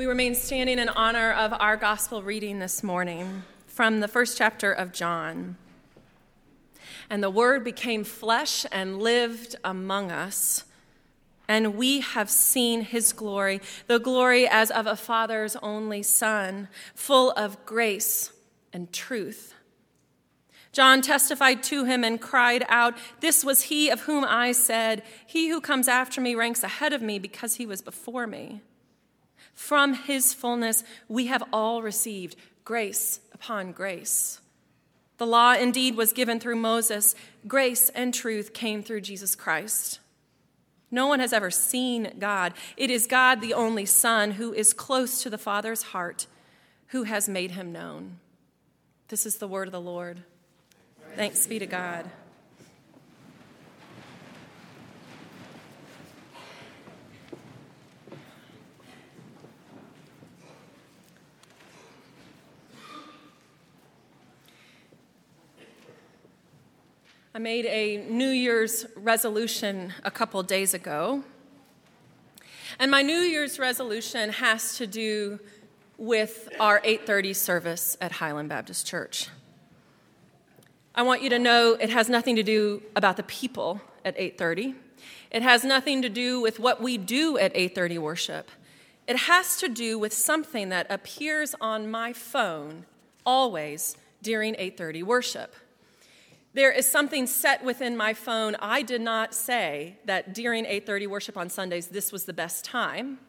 We remain standing in honor of our gospel reading this morning from the first chapter of John. And the Word became flesh and lived among us. And we have seen his glory, the glory as of a father's only son, full of grace and truth. John testified to him and cried out, This was he of whom I said, He who comes after me ranks ahead of me because he was before me. From his fullness, we have all received grace upon grace. The law indeed was given through Moses, grace and truth came through Jesus Christ. No one has ever seen God. It is God, the only Son, who is close to the Father's heart, who has made him known. This is the word of the Lord. Thanks be to God. I made a New Year's resolution a couple days ago. And my New Year's resolution has to do with our 8:30 service at Highland Baptist Church. I want you to know it has nothing to do about the people at 8:30. It has nothing to do with what we do at 8:30 worship. It has to do with something that appears on my phone always during 8:30 worship. There is something set within my phone. I did not say that during 8:30 worship on Sundays this was the best time.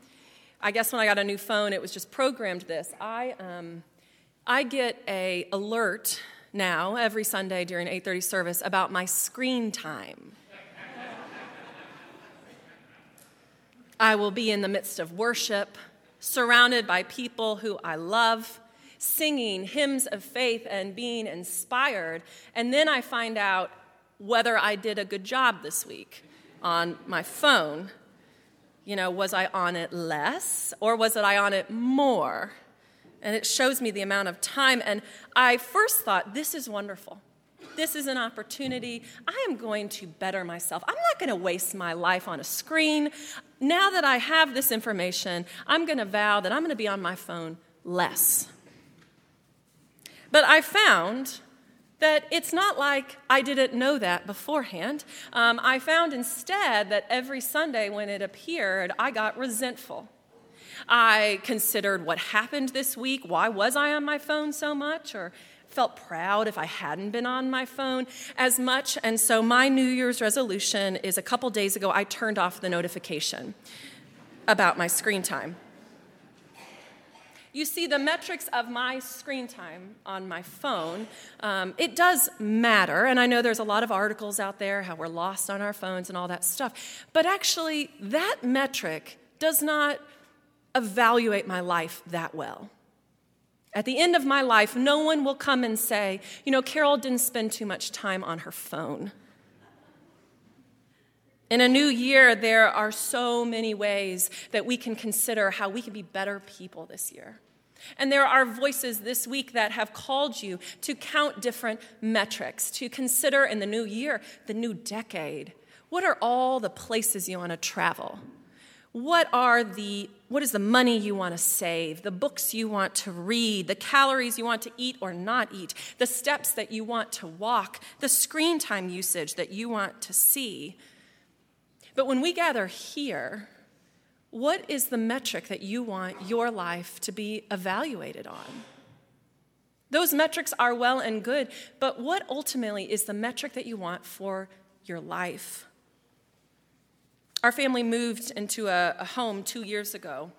I guess when I got a new phone, it was just programmed this. I um, I get a alert now every Sunday during 8:30 service about my screen time. I will be in the midst of worship, surrounded by people who I love singing hymns of faith and being inspired. And then I find out whether I did a good job this week on my phone. You know, was I on it less or was it I on it more? And it shows me the amount of time. And I first thought, this is wonderful. This is an opportunity. I am going to better myself. I'm not going to waste my life on a screen. Now that I have this information, I'm going to vow that I'm going to be on my phone less. But I found that it's not like I didn't know that beforehand. Um, I found instead that every Sunday when it appeared, I got resentful. I considered what happened this week. Why was I on my phone so much? Or felt proud if I hadn't been on my phone as much. And so my New Year's resolution is a couple days ago, I turned off the notification about my screen time. You see, the metrics of my screen time on my phone, um, it does matter. And I know there's a lot of articles out there how we're lost on our phones and all that stuff. But actually, that metric does not evaluate my life that well. At the end of my life, no one will come and say, you know, Carol didn't spend too much time on her phone. In a new year, there are so many ways that we can consider how we can be better people this year. And there are voices this week that have called you to count different metrics, to consider in the new year, the new decade. What are all the places you want to travel? What are the what is the money you want to save, the books you want to read, the calories you want to eat or not eat, the steps that you want to walk, the screen time usage that you want to see? But when we gather here, what is the metric that you want your life to be evaluated on? Those metrics are well and good, but what ultimately is the metric that you want for your life? Our family moved into a, a, home two years ago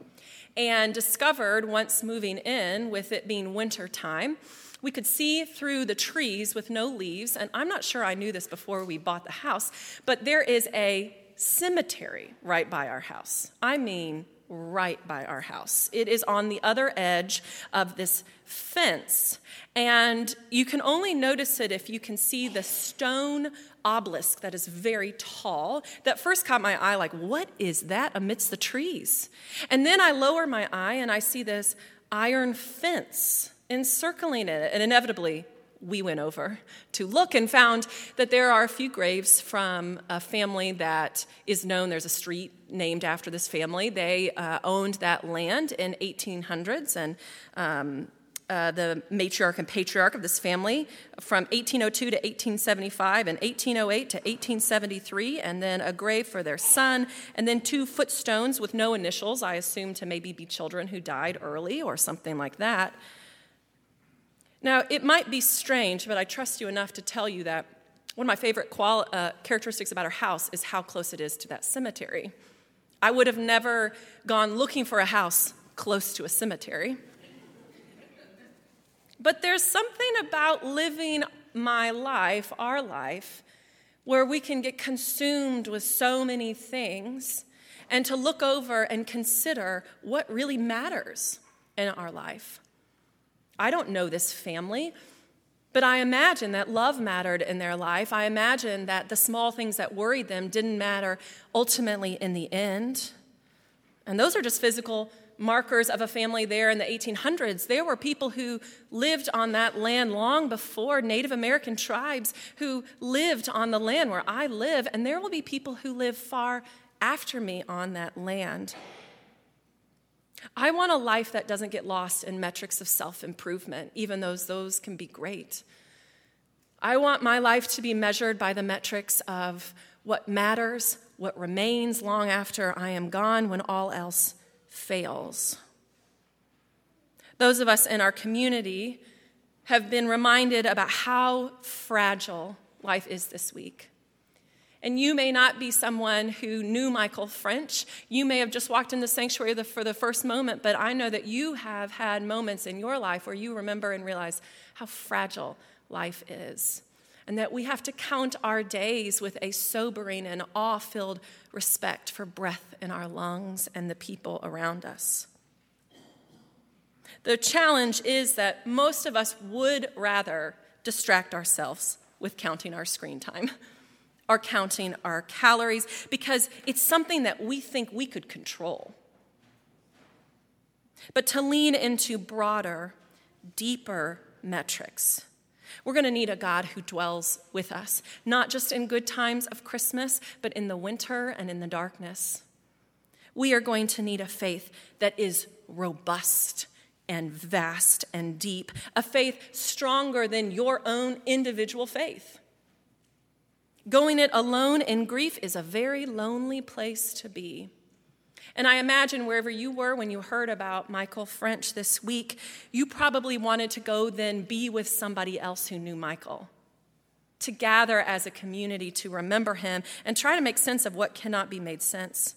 and discovered once moving in, with it being winter time, we could see through the trees with no leaves. And I'm not sure I knew this before we bought the house, but there is a cemetery right by our house. I mean, right by our house. It is on the other edge of this fence. And you can only notice it if you can see the stone obelisk that is very tall. That first caught my eye, like, what is that amidst the trees? And then I lower my eye and I see this iron fence encircling it. And inevitably, we went over to look and found that there are a few graves from a family that is known. There's a street named after this family. They uh, owned that land in 1800s, and um, uh, the matriarch and patriarch of this family from 1802 to 1875 and 1808 to 1873, and then a grave for their son, and then two footstones with no initials, I assume to maybe be children who died early or something like that. Now, it might be strange, but I trust you enough to tell you that one of my favorite quali- uh, characteristics about our house is how close it is to that cemetery. I would have never gone looking for a house close to a cemetery. But there's something about living my life, our life, where we can get consumed with so many things and to look over and consider what really matters in our life. I don't know this family, but I imagine that love mattered in their life. I imagine that the small things that worried them didn't matter ultimately in the end. And those are just physical markers of a family there in the 1800s. There were people who lived on that land long before Native American tribes who lived on the land where I live, and there will be people who live far after me on that land. I want a life that doesn't get lost in metrics of self improvement, even though those can be great. I want my life to be measured by the metrics of what matters, what remains long after I am gone when all else fails. Those of us in our community have been reminded about how fragile life is this week. And you may not be someone who knew Michael French. You may have just walked in the sanctuary for the first moment, but I know that you have had moments in your life where you remember and realize how fragile life is. And that we have to count our days with a sobering and awe filled respect for breath in our lungs and the people around us. The challenge is that most of us would rather distract ourselves with counting our screen time are counting our calories because it's something that we think we could control. But to lean into broader, deeper metrics, we're going to need a God who dwells with us, not just in good times of Christmas, but in the winter and in the darkness. We are going to need a faith that is robust and vast and deep, a faith stronger than your own individual faith. Going it alone in grief is a very lonely place to be. And I imagine wherever you were when you heard about Michael French this week, you probably wanted to go then be with somebody else who knew Michael, to gather as a community to remember him and try to make sense of what cannot be made sense.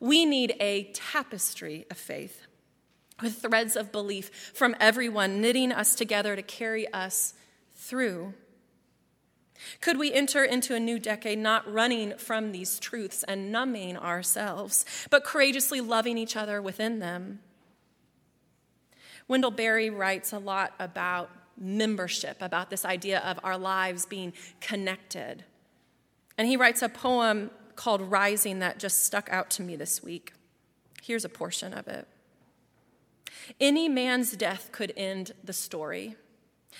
We need a tapestry of faith with threads of belief from everyone knitting us together to carry us through. Could we enter into a new decade not running from these truths and numbing ourselves, but courageously loving each other within them? Wendell Berry writes a lot about membership, about this idea of our lives being connected. And he writes a poem called Rising that just stuck out to me this week. Here's a portion of it. Any man's death could end the story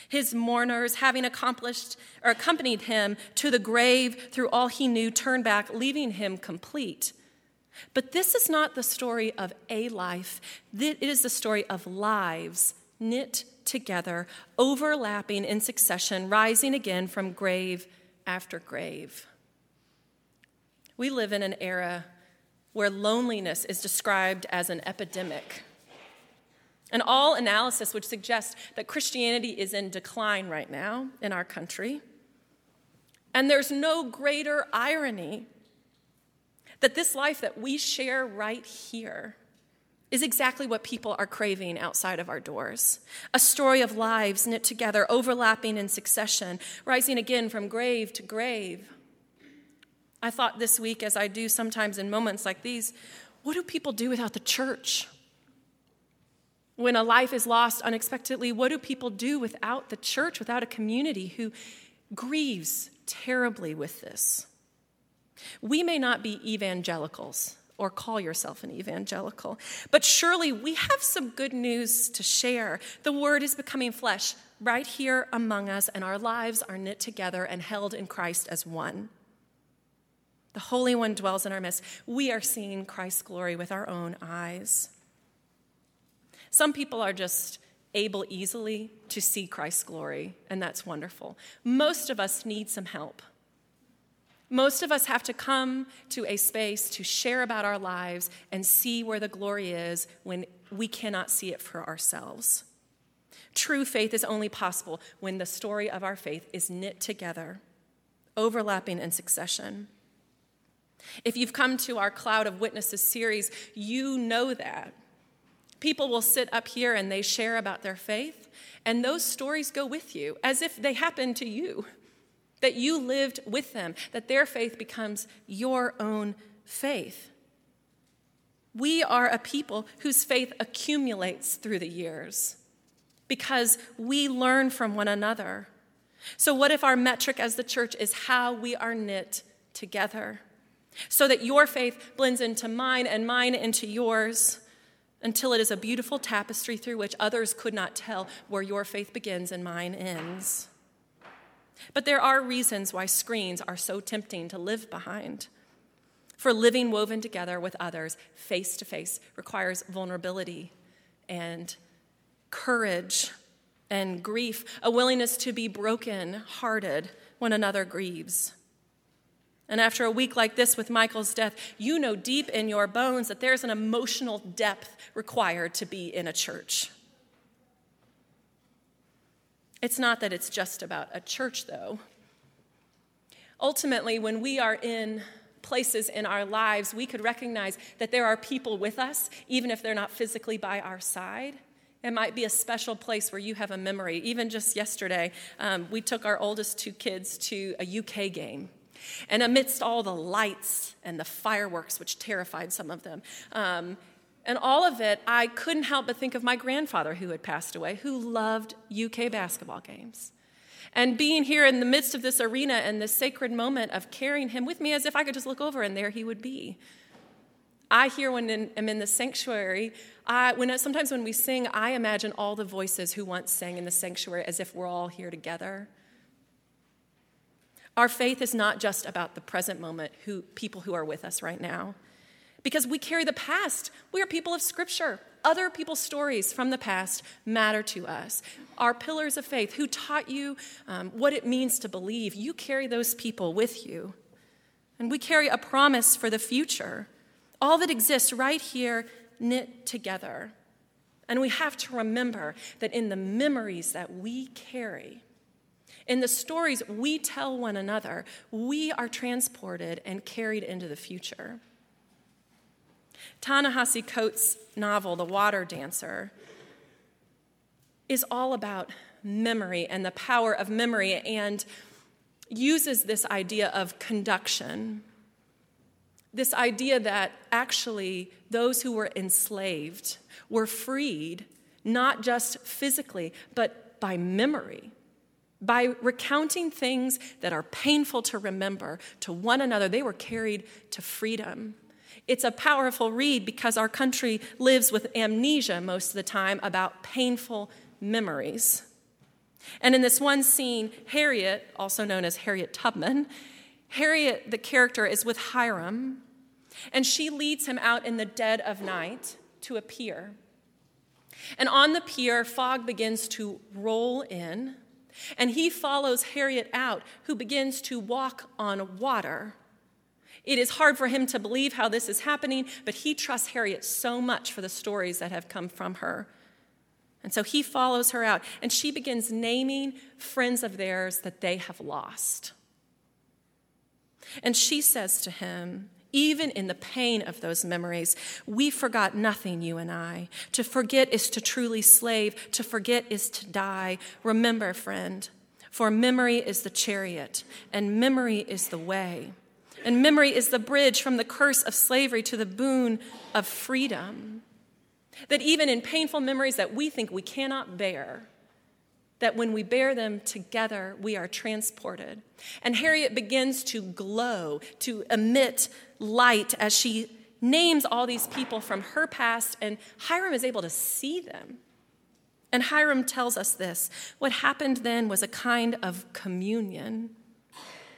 his mourners, having accomplished or accompanied him to the grave through all he knew, turned back, leaving him complete. But this is not the story of a life, it is the story of lives knit together, overlapping in succession, rising again from grave after grave. We live in an era where loneliness is described as an epidemic. And all analysis would suggest that Christianity is in decline right now in our country. And there's no greater irony that this life that we share right here is exactly what people are craving outside of our doors. A story of lives knit together, overlapping in succession, rising again from grave to grave. I thought this week, as I do sometimes in moments like these, what do people do without the church? When a life is lost unexpectedly, what do people do without the church, without a community who grieves terribly with this? We may not be evangelicals or call yourself an evangelical. But surely we have some good news to share. The word is becoming flesh right here among us, and our lives are knit together and held in Christ as one. The Holy One dwells in our midst. We are seeing Christ's glory with our own eyes. Some people are just able easily to see Christ's glory, and that's wonderful. Most of us need some help. Most of us have to come to a space to share about our lives and see where the glory is when we cannot see it for ourselves. True faith is only possible when the story of our faith is knit together, overlapping in succession. If you've come to our Cloud of Witnesses series, you know that. People will sit up here and they share about their faith, and those stories go with you as if they happened to you that you lived with them, that their faith becomes your own faith. We are a people whose faith accumulates through the years because we learn from one another. So, what if our metric as the church is how we are knit together? So that your faith blends into mine and mine into yours until it is a beautiful tapestry through which others could not tell where your faith begins and mine ends. But there are reasons why screens are so tempting to live behind. For living woven together with others face to face requires vulnerability and courage and grief, a willingness to be broken hearted when another grieves. And after a week like this with Michael's death, you know deep in your bones that there's an emotional depth required to be in a church. It's not that it's just about a church, though. Ultimately, when we are in places in our lives, we could recognize that there are people with us, even if they're not physically by our side. It might be a special place where you have a memory. Even just yesterday, um, we took our oldest two kids to a UK game. And amidst all the lights and the fireworks, which terrified some of them, um, and all of it, I couldn't help but think of my grandfather who had passed away, who loved UK basketball games. And being here in the midst of this arena and this sacred moment of carrying him with me as if I could just look over and there he would be. I hear when in, I'm in the sanctuary, I, when sometimes when we sing, I imagine all the voices who once sang in the sanctuary as if we're all here together. Our faith is not just about the present moment, who, people who are with us right now because we carry the past. We are people of Scripture. Other people's stories from the past matter to us. Our pillars of faith, who taught you um, what it means to believe, you carry those people with you. And we carry a promise for the future. All that exists right here, knit together. And we have to remember that in the memories that we carry, in the stories we tell one another, we are transported and carried into the future. Ta-Nehisi Coates' novel, The Water Dancer, is all about memory and the power of memory and uses this idea of conduction. This idea that actually those who were enslaved were freed not just physically, but by memory. By recounting things that are painful to remember to one another, they were carried to freedom. It's a powerful read because our country lives with amnesia most of the time about painful memories. And in this one scene, Harriet, also known as Harriet Tubman, Harriet, the character, is with Hiram, and she leads him out in the dead of night to a pier. And on the pier, fog begins to roll in, and he follows Harriet out, who begins to walk on water it is hard for him to believe how this is happening, but he trusts Harriet so much for the stories that have come from her. And so he follows her out, and she begins naming friends of theirs that they have lost. And she says to him, even in the pain of those memories, we forgot nothing, you and I. To forget is to truly slave, to forget is to die. Remember, friend, for memory is the chariot, and memory is the way. And memory is the bridge from the curse of slavery to the boon of freedom. That even in painful memories that we think we cannot bear, that when we bear them together, we are transported. And Harriet begins to glow, to emit light as she names all these people from her past, and Hiram is able to see them. And Hiram tells us this what happened then was a kind of communion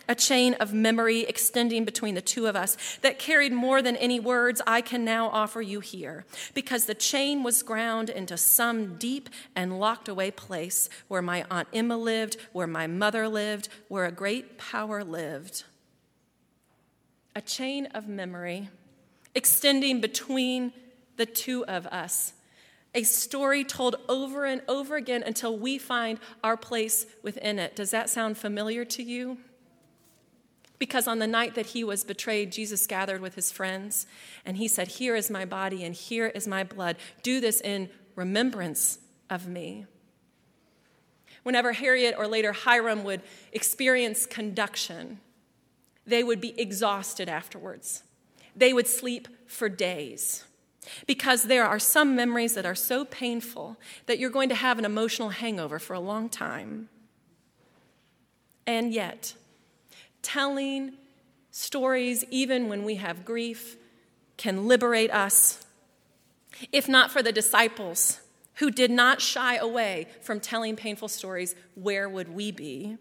a chain of memory extending between the two of us that carried more than any words I can now offer you here, because the chain was ground into some deep and locked away place where my Aunt Emma lived, where my mother lived, where a great power lived. A chain of memory extending between the two of us a story told over and over again until we find our place within it. Does that sound familiar to you? Because on the night that he was betrayed, Jesus gathered with his friends and he said, Here is my body and here is my blood. Do this in remembrance of me. Whenever Harriet or later Hiram would experience conduction, they would be exhausted afterwards. They would sleep for days because there are some memories that are so painful that you're going to have an emotional hangover for a long time. And yet, telling stories, even when we have grief, can liberate us. If not for the disciples who did not shy away from telling painful stories, where would we be?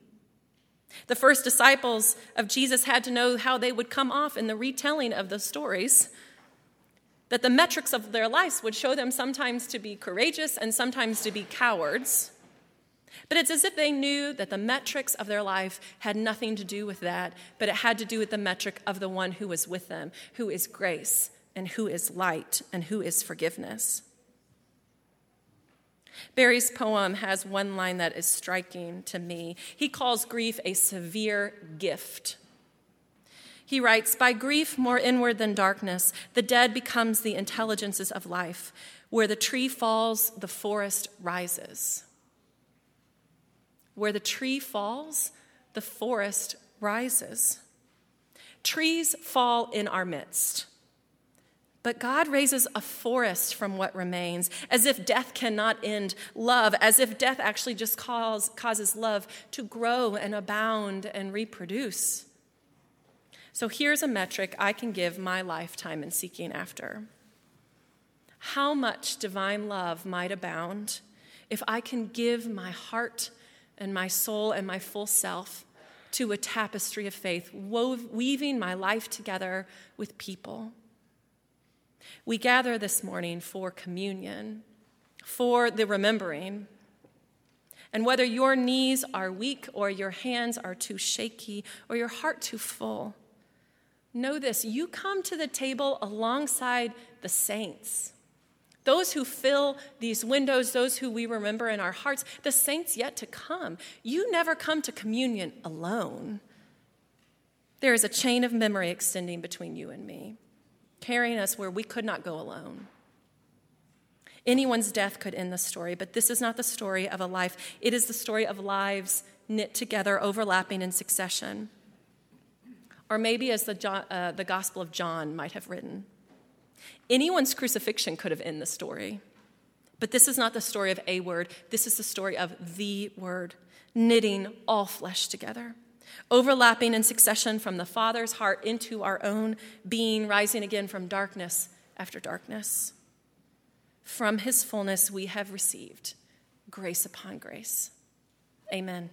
The first disciples of Jesus had to know how they would come off in the retelling of the stories, that the metrics of their lives would show them sometimes to be courageous and sometimes to be cowards. But it's as if they knew that the metrics of their life had nothing to do with that, but it had to do with the metric of the one who was with them, who is grace, and who is light, and who is forgiveness. Berry's poem has one line that is striking to me. He calls grief a severe gift. He writes By grief more inward than darkness, the dead becomes the intelligences of life. Where the tree falls, the forest rises. Where the tree falls, the forest rises. Trees fall in our midst. But God raises a forest from what remains, as if death cannot end love, as if death actually just cause, causes love to grow and abound and reproduce. So here's a metric I can give my lifetime in seeking after. How much divine love might abound if I can give my heart and my soul and my full self to a tapestry of faith, wove, weaving my life together with people. We gather this morning for communion, for the remembering. And whether your knees are weak or your hands are too shaky or your heart too full, know this you come to the table alongside the saints those who fill these windows, those who we remember in our hearts, the saints yet to come. You never come to communion alone. There is a chain of memory extending between you and me, carrying us where we could not go alone. Anyone's death could end the story, but this is not the story of a life. It is the story of lives knit together, overlapping in succession. Or maybe as the, uh, the Gospel of John might have written Anyone's crucifixion could have ended the story. But this is not the story of a word, this is the story of the word, knitting all flesh together, overlapping in succession from the Father's heart into our own being, rising again from darkness after darkness. From his fullness we have received grace upon grace. Amen.